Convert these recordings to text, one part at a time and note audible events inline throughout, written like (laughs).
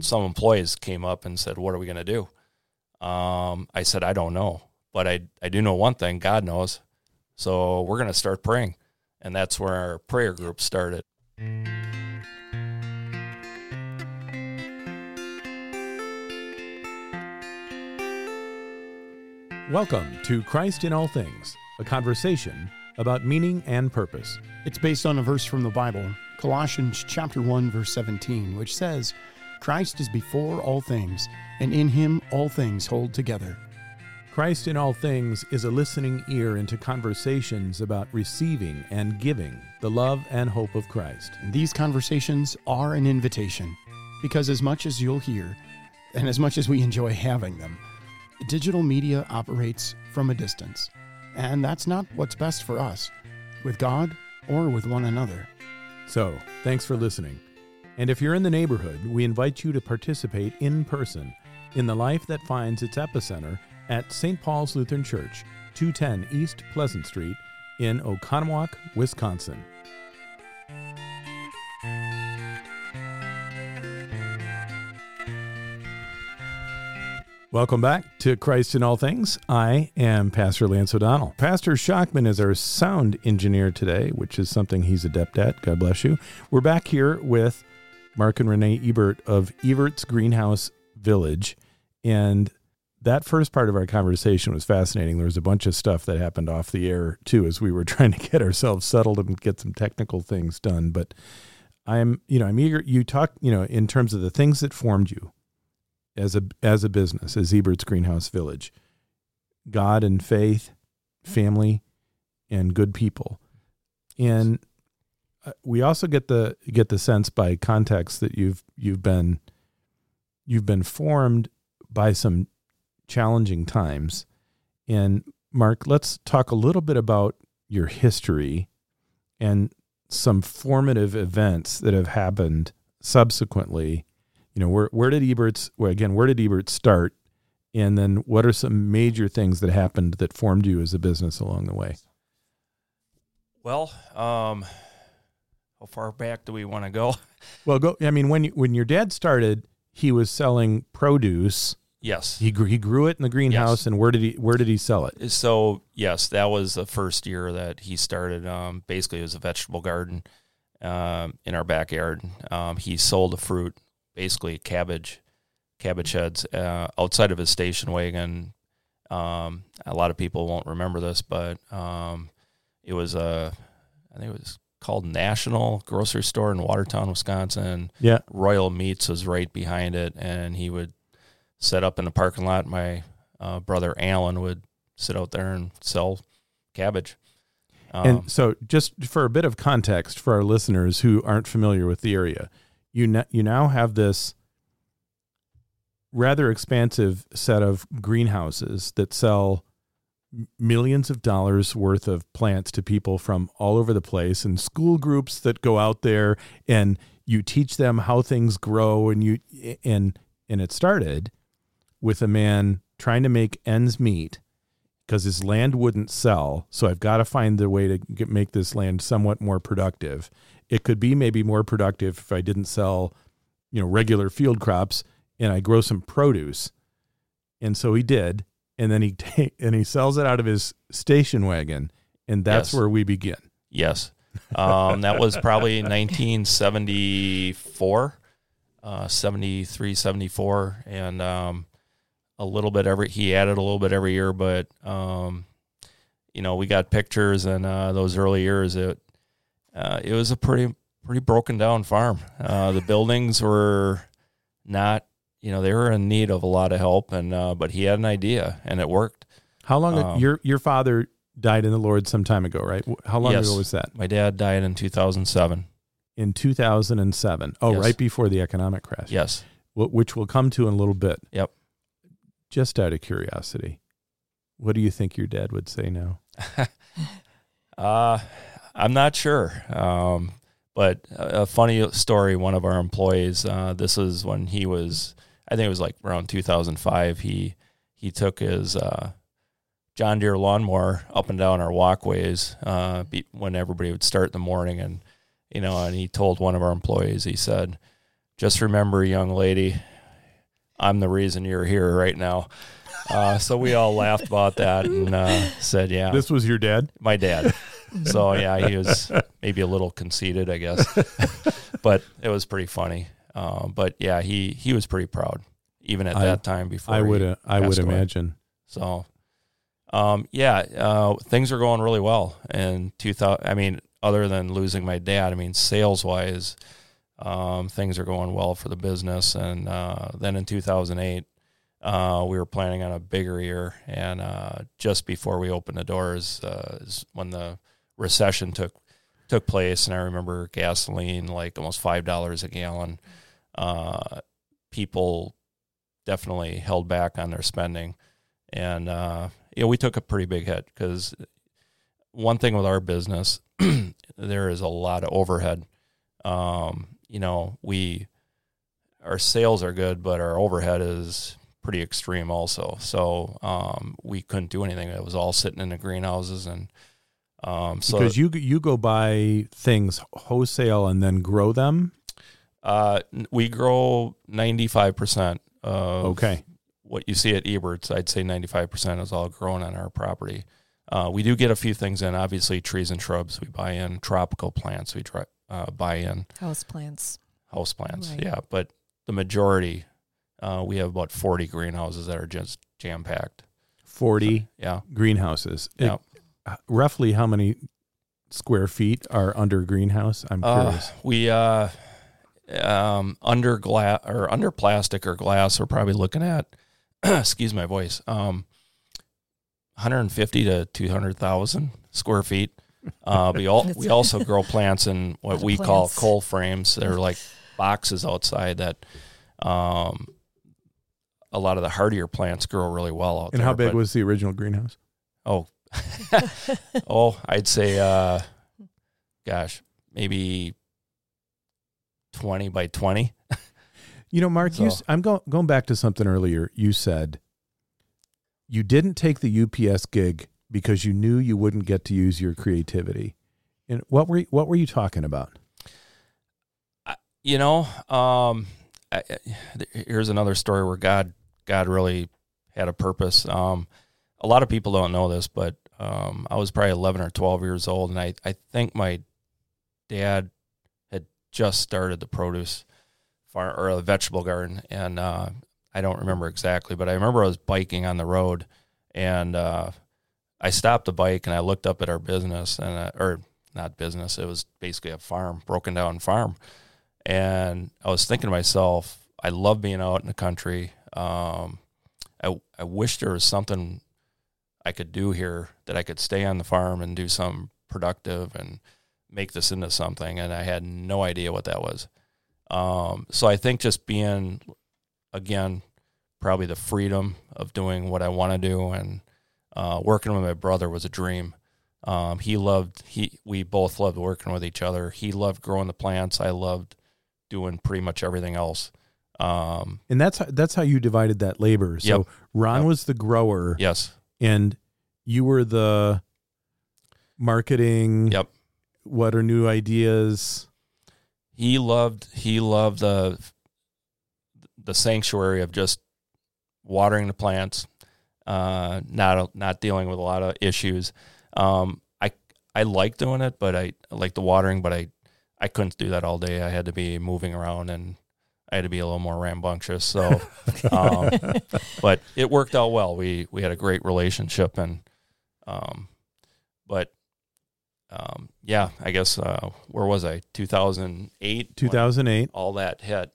some employees came up and said, "What are we going to do?" Um, I said, "I don't know, but I I do know one thing. God knows." So we're going to start praying, and that's where our prayer group started. Welcome to Christ in All Things, a conversation about meaning and purpose. It's based on a verse from the Bible, Colossians chapter 1 verse 17, which says, "Christ is before all things, and in him all things hold together." Christ in All Things is a listening ear into conversations about receiving and giving the love and hope of Christ. And these conversations are an invitation, because as much as you'll hear, and as much as we enjoy having them, digital media operates from a distance. And that's not what's best for us, with God or with one another. So, thanks for listening. And if you're in the neighborhood, we invite you to participate in person in the life that finds its epicenter at St. Paul's Lutheran Church, 210 East Pleasant Street in Oconomowoc, Wisconsin. Welcome back to Christ in All Things. I am Pastor Lance O'Donnell. Pastor Shockman is our sound engineer today, which is something he's adept at. God bless you. We're back here with Mark and Renee Ebert of Ebert's Greenhouse Village. And that first part of our conversation was fascinating. There was a bunch of stuff that happened off the air too as we were (laughs) trying to get ourselves settled and get some technical things done. But I'm, you know, I'm eager. You talk, you know, in terms of the things that formed you as a as a business, as Ebert's Greenhouse Village, God and faith, family, and good people, and we also get the get the sense by context that you've you've been you've been formed by some challenging times. And Mark, let's talk a little bit about your history and some formative events that have happened subsequently. You know, where where did Ebert's well, again, where did Ebert start? And then what are some major things that happened that formed you as a business along the way? Well, um, how far back do we want to go? (laughs) Well, go. I mean, when you, when your dad started, he was selling produce Yes. He grew, he grew it in the greenhouse, Yes. and where did he where did he sell it? So yes, that was the first year that he started. Um, basically, it was a vegetable garden um, in our backyard. Um, he sold the fruit, basically cabbage, cabbage heads, uh, outside of his station wagon. Um, a lot of people won't remember this, but um, it was a, I think it was called National Grocery Store in Watertown, Wisconsin. Yeah, Royal Meats was right behind it, and he would set up in the parking lot. My uh, brother Alan would sit out there and sell cabbage. Um, and so just for a bit of context for our listeners who aren't familiar with the area, you n- you now have this rather expansive set of greenhouses that sell millions of dollars worth of plants to people from all over the place and school groups that go out there and you teach them how things grow and you and and it started with a man trying to make ends meet because his land wouldn't sell. So I've got to find the way to get, make this land somewhat more productive. It could be maybe more productive if I didn't sell, you know, regular field crops and I grow some produce. And so he did, and then he (laughs) ta- and he sells it out of his station wagon, and that's Yes. where we begin. yes, um, that was probably (laughs) 1974, uh, 73, 74, and um, a little bit every. He added a little bit every year, but um, you know, we got pictures and uh, those early years. It uh, it was a pretty pretty broken down farm. Uh, the buildings were not, you know, they were in need of a lot of help, and uh, but he had an idea and it worked. How long Um, your your father died in the Lord some time ago, right? How long Yes. ago was that? My dad died in 2007. In 2007. Oh, Yes. right before the economic crash. Yes. which we'll come to in a little bit. Yep. Just out of curiosity, what do you think your dad would say now? (laughs) Uh, I'm not sure. Um, but a, a funny story. One of our employees. Uh, this is when he was. I think it was like around 2005. He he took his uh, John Deere lawnmower up and down our walkways uh, be, when everybody would start in the morning, and you know, and he told one of our employees. He said, just remember, young lady, I'm the reason you're here right now. Uh, so we all laughed about that and uh, said, yeah, This was your dad? my dad. So yeah, he was maybe a little conceited, I guess, (laughs) but it was pretty funny. Uh, but yeah, he he was pretty proud, even at I- that time. Before I would uh, I would away. imagine. So, um, yeah, uh, things are going really well. And 2000, I mean, other than losing my dad, I mean, sales wise, um, things are going well for the business. And uh, then in 2008, uh, we were planning on a bigger year. And uh, just before we opened the doors uh, is when the recession took took place. And I remember gasoline like almost five dollars a gallon. Uh, people definitely held back on their spending and uh, we took a pretty big hit because one thing with our business (clears throat) there is a lot of overhead um, you know we our sales are good but our overhead is pretty extreme also so um, we couldn't do anything it was all sitting in the greenhouses and um, so because you you go buy things wholesale and then grow them. uh, we grow 95% Okay. what you see at Ebert's, I'd say 95% is all grown on our property. Uh, we do get a few things in, obviously trees and shrubs. We buy in tropical plants. We try, uh, buy in House plants. house plants. Right. Yeah, but the majority, uh, we have about 40 greenhouses that are just jam packed. Forty Yeah, greenhouses. It- yeah. Uh, roughly how many square feet are under a greenhouse? I'm Uh, curious. we uh, um, under glass or under plastic or glass, we're probably looking at, (clears throat) excuse my voice, um, 150 to 200,000 square feet. Uh, (laughs) we all we also grow plants in (laughs) what Lot of we call plants. cold frames. They're (laughs) like boxes outside that, um, a lot of the hardier plants grow really well out and there. how big but- was the original greenhouse? Oh, (laughs) oh, I'd say, uh, gosh, maybe twenty by twenty. You know, Mark, you, So- s- I'm go, going back to something earlier. You said you didn't take the UPS gig because you knew you wouldn't get to use your creativity. And what were you, what were you talking about? You know, um, I, I- here's another story where God, God really had a purpose. Um, a lot of people don't know this, but um, I was probably 11 or 12 years old, and I, I think my dad had just started the produce farm or a vegetable garden, and uh, I don't remember exactly, but I remember I was biking on the road, and uh, I stopped the bike and I looked up at our business, and uh, or not business, it was basically a farm, broken down farm, and I was thinking to myself, I love being out in the country. Um, I I wish there was something I could do here that I could stay on the farm and do something productive and make this into something. And I had no idea what that was. Um, so I think just being, again, probably the freedom of doing what I want to do and uh, working with my brother was a dream. Um, he loved he we both loved working with each other. He loved growing the plants. I loved doing pretty much everything else. Um, And that's how, that's how you divided that labor. So Yep. Ron Yep. was the grower yes, and you were the marketing. Yep. What are new ideas? he loved he loved the the sanctuary of just watering the plants, uh, not not dealing with a lot of issues. Um, I I like doing it, but I, I like the watering, but I I couldn't do that all day. I had to be moving around and I had to be a little more rambunctious. So, (laughs) um, but it worked out well. We we had a great relationship and, um, but. Um, yeah, I guess uh, where was I? Two thousand eight. 2008 all that hit.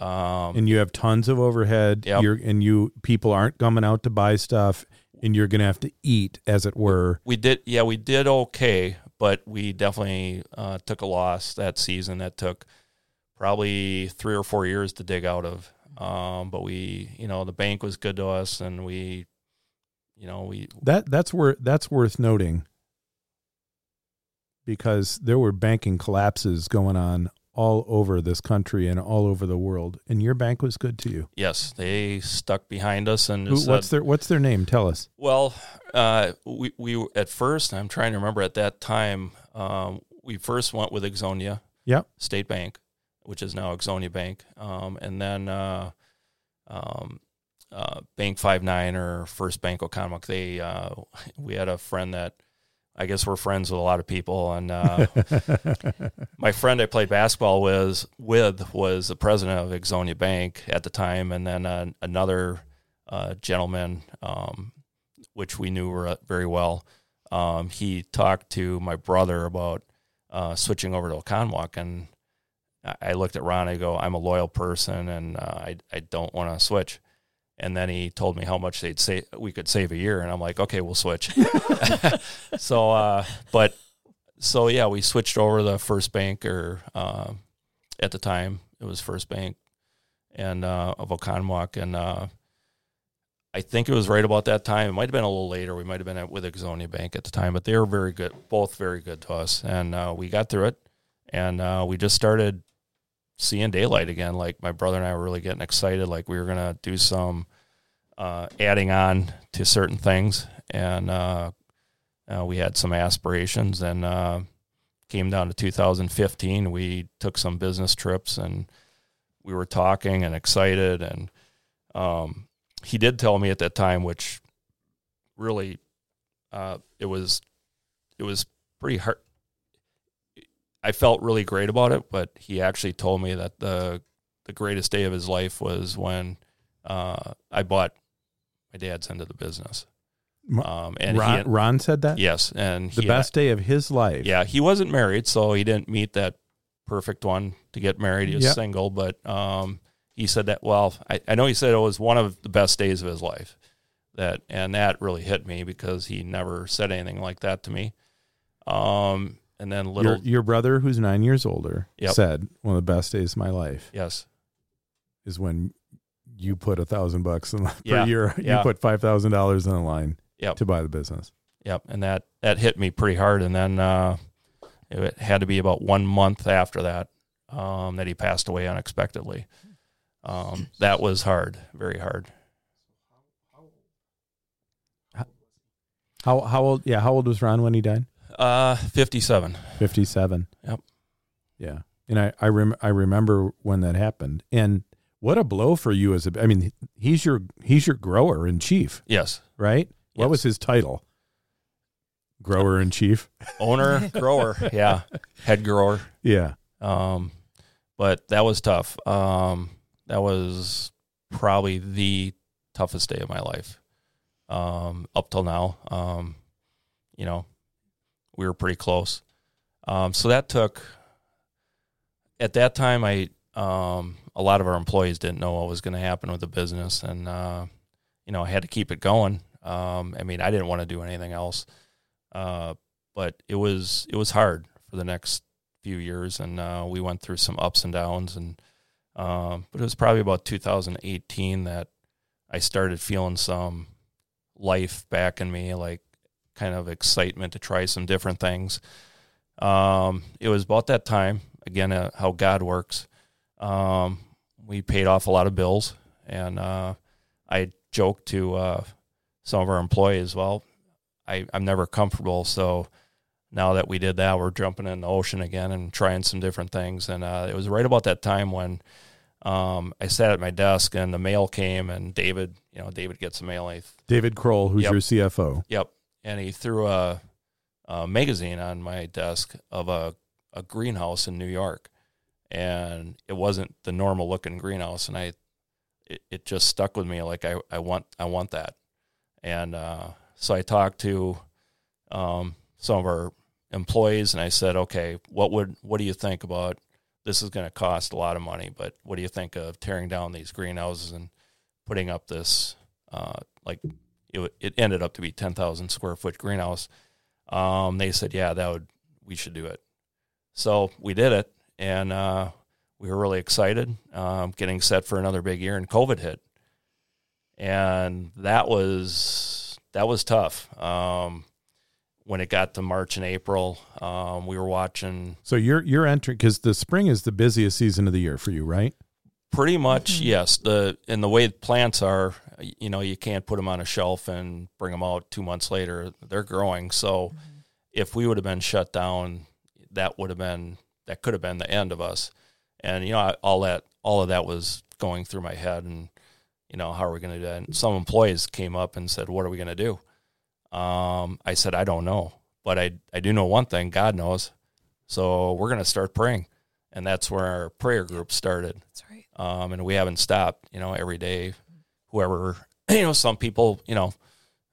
Um, and you have tons of overhead. Yep. You're and you people aren't coming out to buy stuff and you're going to have to eat as it were. we did, yeah, we did okay, but we definitely uh, took a loss that season. That took probably three or four years to dig out of. Um, but we, you know, the bank was good to us, and we, you know, we That that's where that's worth noting because there were banking collapses going on all over this country and all over the world, and your bank was good to you. yes, they stuck behind us and Who, what's said, their What's their name? Tell us. Well, uh, we we at first, I'm trying to remember at that time, um, we first went with Ixonia, Yep. State Bank. Which is now Ixonia Bank, um, and then uh, um, uh, Bank Five Nine or First Bank Oconomowoc. They uh, (laughs) we had a friend that I guess we're friends with a lot of people, and uh, (laughs) my friend I played basketball with with was the president of Ixonia Bank at the time, and then uh, another uh, gentleman, um, which we knew were very well. Um, he talked to my brother about uh, switching over to Oconomowoc, and I looked at Ron. I go, "I'm a loyal person, and uh, I I don't want to switch." and then he told me how much they'd say we could save a year and i'm like okay we'll switch (laughs) (laughs) so uh, but so yeah we switched over the first bank or uh, at the time it was first bank and uh, of oconomowoc and uh, i think it was right about that time it might have been a little later we might have been at, with ixonia bank at the time but they were very good both very good to us and uh, we got through it and uh, we just started seeing daylight again. Like my brother and I were really getting excited. Like we were gonna do some uh, adding on to certain things, and uh, uh, we had some aspirations. And uh, came down to 2015, we took some business trips, and we were talking and excited. And um, he did tell me at that time, which really uh, it was it was pretty hard I felt really great about it, but he actually told me that the the greatest day of his life was when uh, I bought my dad's end of the business. Um, and Ron, had, Ron, said that. Yes, and the best day of his life. Yeah, he wasn't married, so he didn't meet that perfect one to get married. He was yep. single, but um, he said that. Well, I, I know he said it was one of the best days of his life. That and that really hit me because he never said anything like that to me. Um, and then little your, your brother, who's nine years older, yep. said one of the best days of my life. Yes, is when you put a thousand bucks in, (laughs) per yeah. year. You put five thousand dollars in the line yep. to buy the business. Yep, and that that hit me pretty hard. And then uh, it had to be about one month after that um, that he passed away unexpectedly. Um, that was hard, very hard. How how old? Yeah, how old was Ron when he died? Uh, 57. 57. Yep. Yeah. And I, I, rem- I remember when that happened. And what a blow for you as a, I mean, he's your, he's your grower in chief. Yes. Right? What was his title? Grower in chief? Owner, grower. Yeah. Head grower. Yeah. Um, but that was tough. Um, that was probably the toughest day of my life. Um, up till now. Um, you know, we were pretty close. Um, so that took. At that time, I um, a lot of our employees didn't know what was going to happen with the business, and uh, you know I had to keep it going. Um, I mean, I didn't want to do anything else, uh, but it was it was hard for the next few years, and uh, we went through some ups and downs. And um, but it was probably about 2018 that I started feeling some life back in me, like kind of excitement to try some different things. Um, it was about that time, again, uh, how God works. Um, we paid off a lot of bills, and uh, I joked to uh, some of our employees, well, I, I'm never comfortable, so now that we did that, we're jumping in the ocean again and trying some different things. And uh, it was right about that time when um, I sat at my desk and the mail came, and David, you know, David gets the mail. David Kroll, who's yep. your CFO. Yep and he threw a, a magazine on my desk of a, a greenhouse in New York, and it wasn't the normal looking greenhouse, and I it, it just stuck with me like I, I want I want that, and uh, so I talked to um, some of our employees, and I said, okay, what would what do you think about this is going to cost a lot of money, but what do you think of tearing down these greenhouses and putting up this uh, like it, it ended up to be 10,000 square foot greenhouse. Um, they said, yeah, that would, we should do it. So we did it and, uh, we were really excited, um, getting set for another big year and COVID hit. And that was, that was tough. Um, when it got to March and April, um, we were watching. So you're you're entering because the spring is the busiest season of the year for you, right? Pretty much, mm-hmm. yes. The and the way plants are, you know, you can't put them on a shelf and bring them out two months later. They're growing. So, mm-hmm. if we would have been shut down, that would have been that could have been the end of us. and you know all that all of that was going through my head, and you know how are we going to do that? And some employees came up and said, "What are we going to do?" Um, I said, "I don't know, but I I do know one thing: God knows." So we're going to start praying, and that's where our prayer group started. That's right. Um, and we haven't stopped. You know, every day, whoever (clears throat) you know, some people, you know,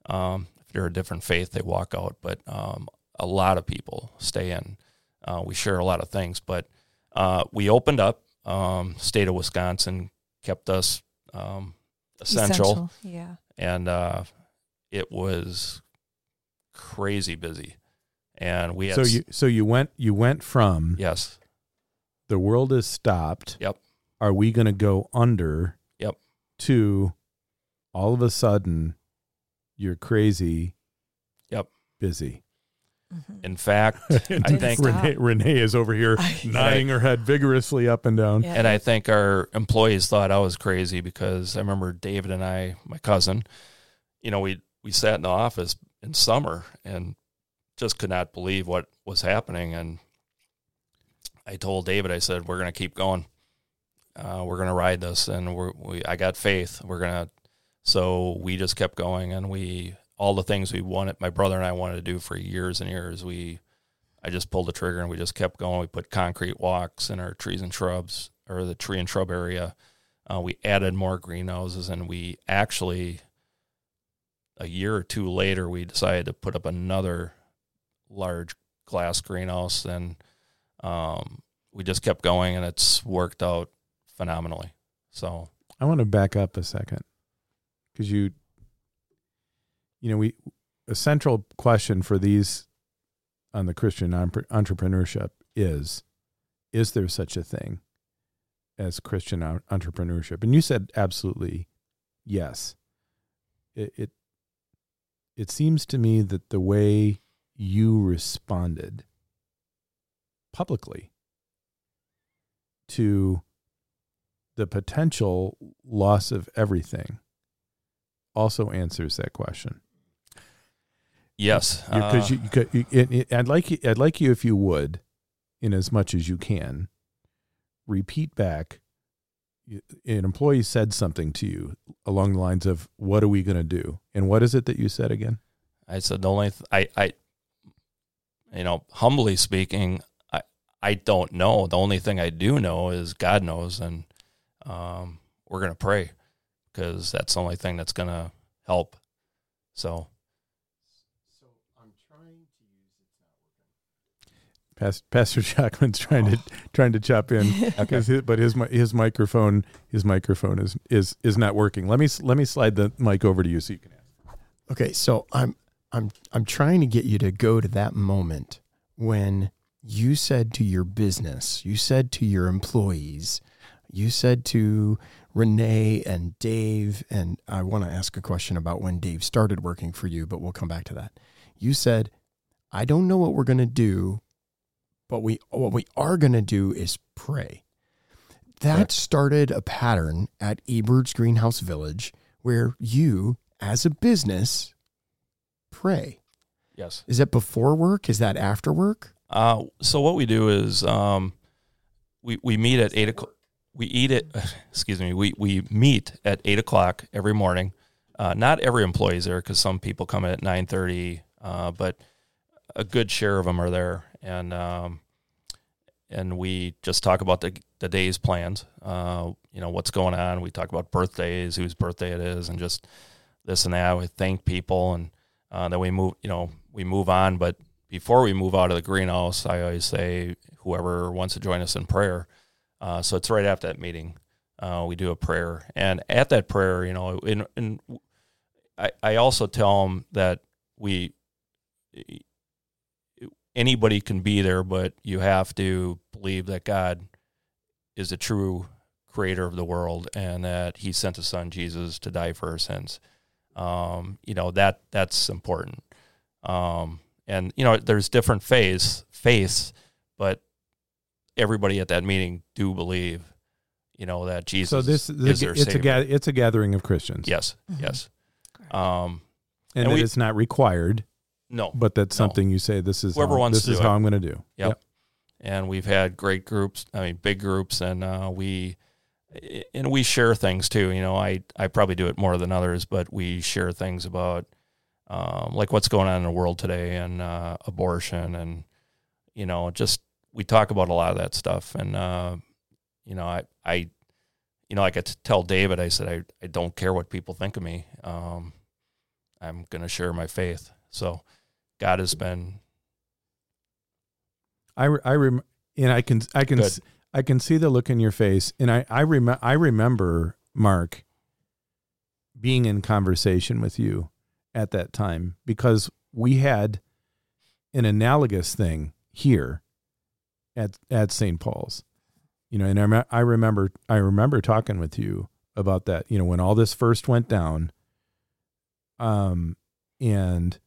um, if they're a different faith, they walk out, but um, a lot of people stay in. Uh, we share a lot of things, but uh, we opened up. Um, state of Wisconsin kept us um, essential, Yeah. and uh, it was crazy busy. And we had So you so you went you went from yes, the world is stopped. Yep. Are we going to go under? Yep. To all of a sudden, you're crazy. Yep. Busy. Mhm. in fact, (laughs) I think. Renee, Renee is over here I- (laughs) nodding her head vigorously up and down. Yeah. and I think our employees thought I was crazy because I remember David and I, my cousin, you know, we we sat in the office in summer and just could not believe what was happening. And I told David, I said, "We're going to keep going. Uh, we're going to ride this, and we're we. I got faith. We're going to." So we just kept going, and we all the things we wanted. My brother and I wanted to do for years and years. We, I just pulled the trigger, and we just kept going. We put concrete walks in our trees and shrubs, or the tree and shrub area. Uh, we added more greenhouses, and we actually, a year or two later, we decided to put up another large glass greenhouse, and um, we just kept going, and it's worked out phenomenally. So I want to back up a second because you, you know, we a central question for these on the Christian entrepreneurship is, is there such a thing as Christian entrepreneurship? And you said absolutely yes. It, it it seems to me that the way you responded publicly to the potential loss of everything also answers that question. yes, Because uh, you, you, could- you, it- I'd like you, I'd like you if you would, in as much as you can, repeat back. An employee said something to you along the lines of, "What are we going to do?" And what is it that you said again? I said the only th- I I you know humbly speaking I I don't know. The only thing I do know is God knows, and um, we're gonna pray because that's the only thing that's gonna help. So so I'm (laughs) trying to Pastor, Pastor Jackman's trying to trying to chop in, (laughs) 'cause his- but his his microphone his microphone is is is not working. Let me let me slide the mic over to you so you can. Ask. Okay, so I'm I'm I'm trying to get you to go to that moment when you said to your business, you said to your employees, you said to Renee and Dave, and I want to ask a question about when Dave started working for you, but we'll come back to that. You said, I don't know what we're going to do, but we what we are going to do is pray. That Correct. started a pattern at Ebert's Greenhouse Village where you, as a business, pray. yes. Is that before work? Is that after work? Uh, so what we do is um, we we meet at eight o'clock. We eat it. (laughs) Excuse me. We we meet at eight o'clock every morning. Uh, not every employee is there because some people come in at nine thirty, uh, but a good share of them are there, and um, and we just talk about the the day's plans. Uh, you know what's going on. We talk about birthdays, whose birthday it is, and just this and that. We thank people, and uh, then we move. You know, we move on. But before we move out of the greenhouse, I always say whoever wants to join us in prayer. Uh, so it's right after that meeting. Uh, we do a prayer, and at that prayer, you know, in I, I also tell them that we anybody can be there, but you have to believe that God is the true creator of the world and that He sent His Son Jesus to die for our sins. Um, you know that that's important. Um, and you know, there's different faiths, faiths, but everybody at that meeting do believe, you know, that Jesus So this is their it's a savior. ga- it's a gathering of Christians. yes, Mhm. yes. Um, and, And that we- it's not required, no, but that's No. something you say. This is Whoever how, wants this to is do how it. I'm going to do. Yep. and we've had great groups. I mean, big groups, and uh, we and we share things too. You know, I I probably do it more than others, but we share things about um, like what's going on in the world today and uh, abortion and you know just we talk about a lot of that stuff and uh, you know I I you know like I tell David I said I I don't care what people think of me. Um, I'm going to share my faith. So God has been. I re- I rem- and I can I can s- I can see the look in your face, and I I rem- I remember Mark being in conversation with you at that time because we had an analogous thing here at at St. Paul's. You know, and I, rem- I remember I remember talking with you about that. You know, when all this first went down, um, and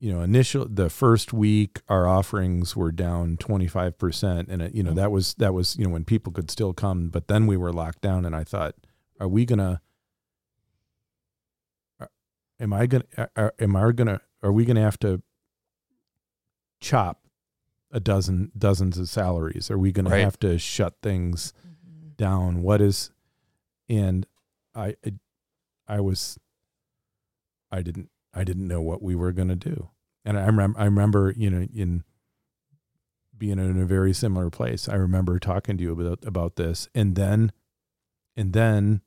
you know, initial the first week our offerings were down 25% and it, you know, that was that was, you know, when people could still come, but then we were locked down and I thought, are we to am I going to am I to are we going to have to chop a dozen dozens of salaries? Are we going Right. to have to shut things mm-hmm. down? What is and I I, I was I didn't I didn't know what we were going to do. And I remember I remember, you know, in being in a very similar place. I remember talking to you about about this and then and then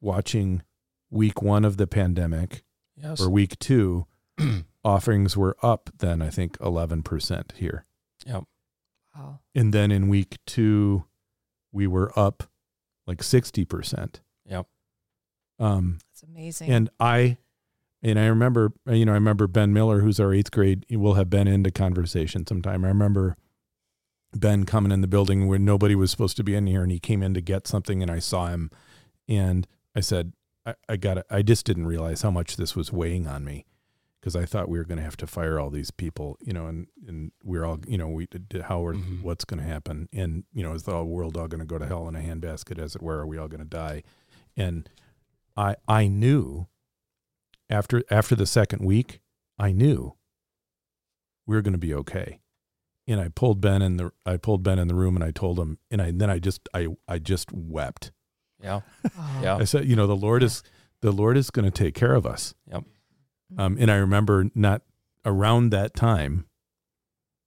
watching week 1 of the pandemic Yes. or week 2 (clears throat) offerings were up then I think 11% here. Wow. And then in week 2 we were up like 60%. Yep. Um That's amazing. and I and I remember you know I remember Ben Miller who's our 8th grade will have been into conversation sometime. I remember Ben coming in the building where nobody was supposed to be in here and he came in to get something and I saw him and I said I, I got I just didn't realize how much this was weighing on me because I thought we were going to have to fire all these people, you know, and and we're all, you know, we did how are, Mhm. what's going to happen, and you know, is the world all going to go to hell in a handbasket, as it were? Are we all going to die? And I I knew after after the second week, I knew we were going to be okay. And I pulled Ben in the I pulled Ben in the room and I told him, and I then I just I I just wept. yeah. (laughs) Yeah. I said, you know, the Lord is the Lord is going to take care of us. Yep. Um, and I remember not around that time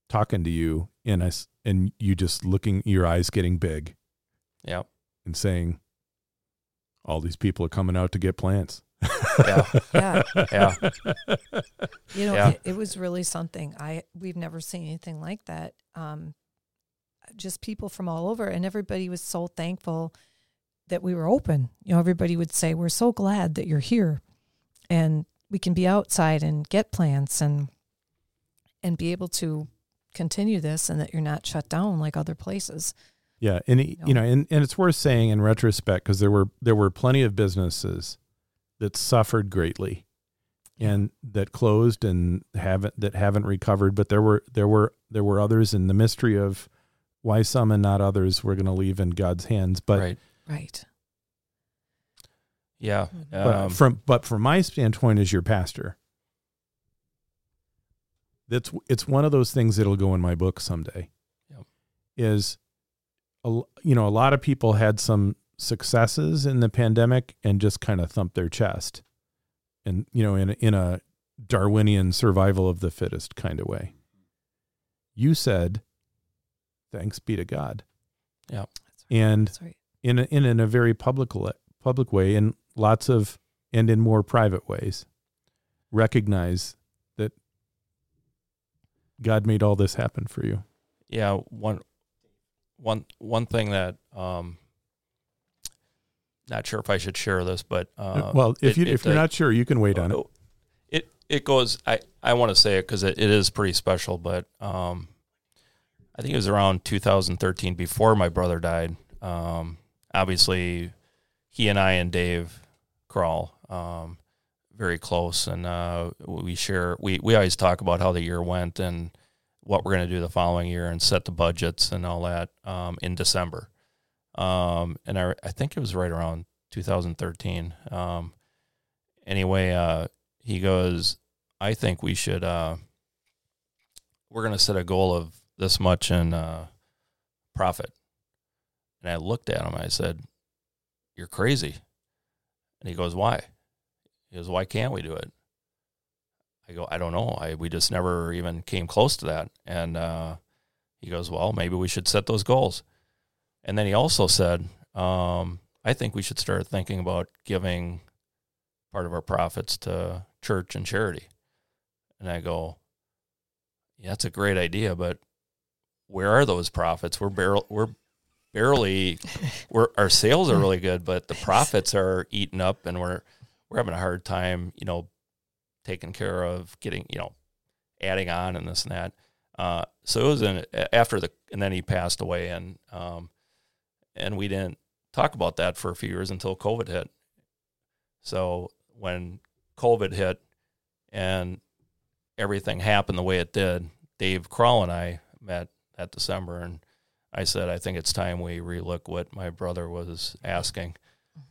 talking to you, and I s- and you just looking, your eyes getting big, Yep. and saying, "All these people are coming out to get plants." Yeah. (laughs) Yeah. Yeah. You know, Yeah. it, it was really something. I we've never seen anything like that. Um, just people from all over, and everybody was so thankful that we were open. You know, everybody would say, "We're so glad that you're here, and we can be outside and get plants and and be able to continue this, and that you're not shut down like other places." Yeah, and it- you know, and, and it's worth saying in retrospect because there were there were plenty of businesses that suffered greatly, and that closed and haven't that haven't recovered. But there were there were there were others, and the mystery of why some and not others we're going to leave in God's hands. But right. Right. Yeah. but Um, from but from my standpoint as your pastor, that's it's one of those things that'll go in my book someday. Yep. Is a, l- you know a lot of people had some successes in the pandemic and just kind of thumped their chest, and you know in a, in a Darwinian survival of the fittest kind of way. You said, "Thanks be to God," yeah. Right. and That's right. in a, in, in a very public public way in lots of and in more private ways recognize that God made all this happen for you. yeah one one one thing that um not sure if I should share this, but uh, well, if it- you it, if you're uh, not sure, you can wait on it. It it goes. I I want to say it because it, it is pretty special, but um, I think it was around 2013 before my brother died. Um, obviously, he and I and Dave Kroll um, very close, and uh, we share. We we always talk about how the year went and what we're going to do the following year and set the budgets and all that um, in December. Um, and I I think it was right around 2013. Um, anyway, uh, he goes, I think we should, uh, we're going to set a goal of this much in uh, profit. And I looked at him. I said, "You're crazy." And he goes, "Why?" He goes, "Why can't we do it?" I go, "I don't know. I we just never even came close to that." And uh, he goes, "Well, maybe we should set those goals." And then he also said, um, "I think we should start thinking about giving part of our profits to church and charity." And I go, "Yeah, that's a great idea, but where are those profits? We're barely we're barely we're our sales are really good, but the (laughs) profits are eaten up, and we're we're having a hard time, you know, taking care of getting you know adding on and this and that. Uh, so it was in after the and then he passed away, and um, and we didn't talk about that for a few years until COVID hit. So when COVID hit and everything happened the way it did, Dave Kroll and I met that December, and I said, I think it's time we relook what my brother was asking,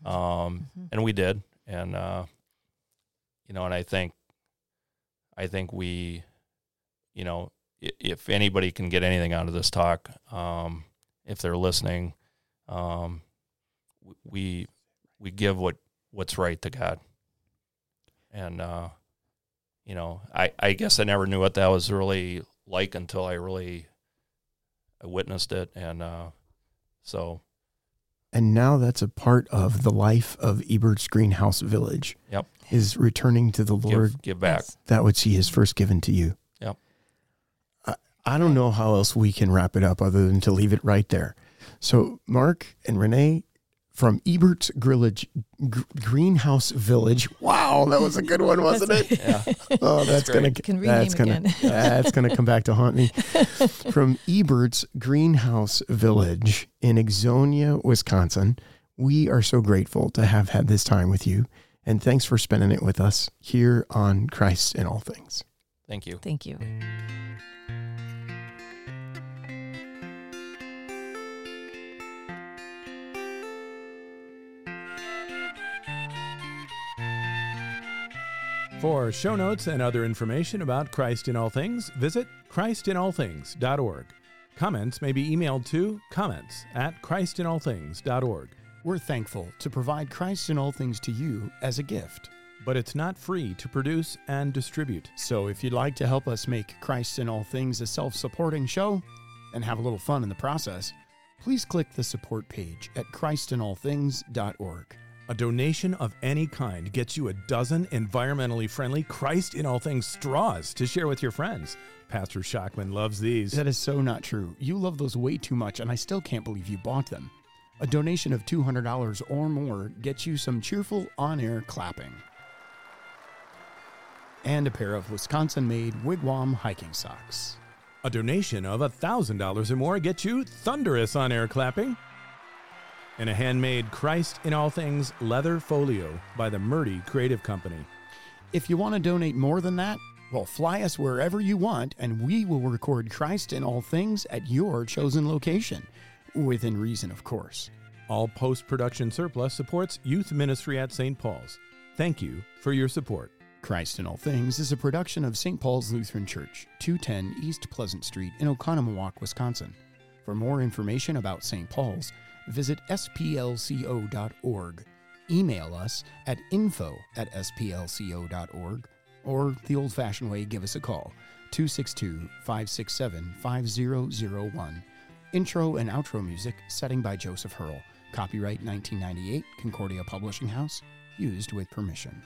Mm-hmm. um, and we did, and uh, you know, and I think, I think we, you know, if anybody can get anything out of this talk, um, if they're listening, um, we we give what what's right to God, and uh, you know, I I guess I never knew what that was really like until I really I witnessed it, and uh, so And now that's a part of the life of Ebert's Greenhouse Village. Yep. Is returning to the Lord give give back. That which he has first given to you. Yep. I, I don't know how else we can wrap it up other than to leave it right there. So, Mark and Renee from Ebert's Grillage, Gr- Greenhouse Village. Wow, that was a good one, (laughs) wasn't it? Yeah, (laughs) Oh, that's, That's gonna great. Can rename that's gonna again. (laughs) that's gonna come back to haunt me. From Ebert's Greenhouse Village in Ixonia, Wisconsin, we are so grateful to have had this time with you, and thanks for spending it with us here on Christ in All Things. thank you. Thank you. For show notes and other information about Christ in All Things, visit christinallthings.org. Comments may be emailed to comments at christinallthings.org. We're thankful to provide Christ in All Things to you as a gift. But it's not free to produce and distribute. So if you'd like to help us make Christ in All Things a self supporting show and have a little fun in the process, please click the support page at christinallthings.org. A donation of any kind gets you a dozen environmentally friendly Christ in All Things straws to share with your friends. Pastor Shockman loves these. That is so not true. You love those way too much, and I still can't believe you bought them. A donation of $200 or more gets you some cheerful on air clapping. And a pair of Wisconsin made wigwam hiking socks. A donation of $1,000 or more gets you thunderous on air clapping. And a handmade Christ in All Things leather folio by the Murdy Creative Company. If you want to donate more than that, well, fly us wherever you want, and we will record Christ in all things at your chosen location. Within reason, of course. All post production surplus supports youth ministry at St. Paul's. Thank you for your support. Christ in All Things is a production of St. Paul's Lutheran Church, 210 East Pleasant Street in Oconomowoc, Wisconsin. For more information about St. Paul's, visit splco.org. Email us at info at splco.org, or the old fashioned way, give us a call 262 567 5001. Intro and outro music, setting by Joseph Herl. Copyright 1998, Concordia Publishing House, used with permission.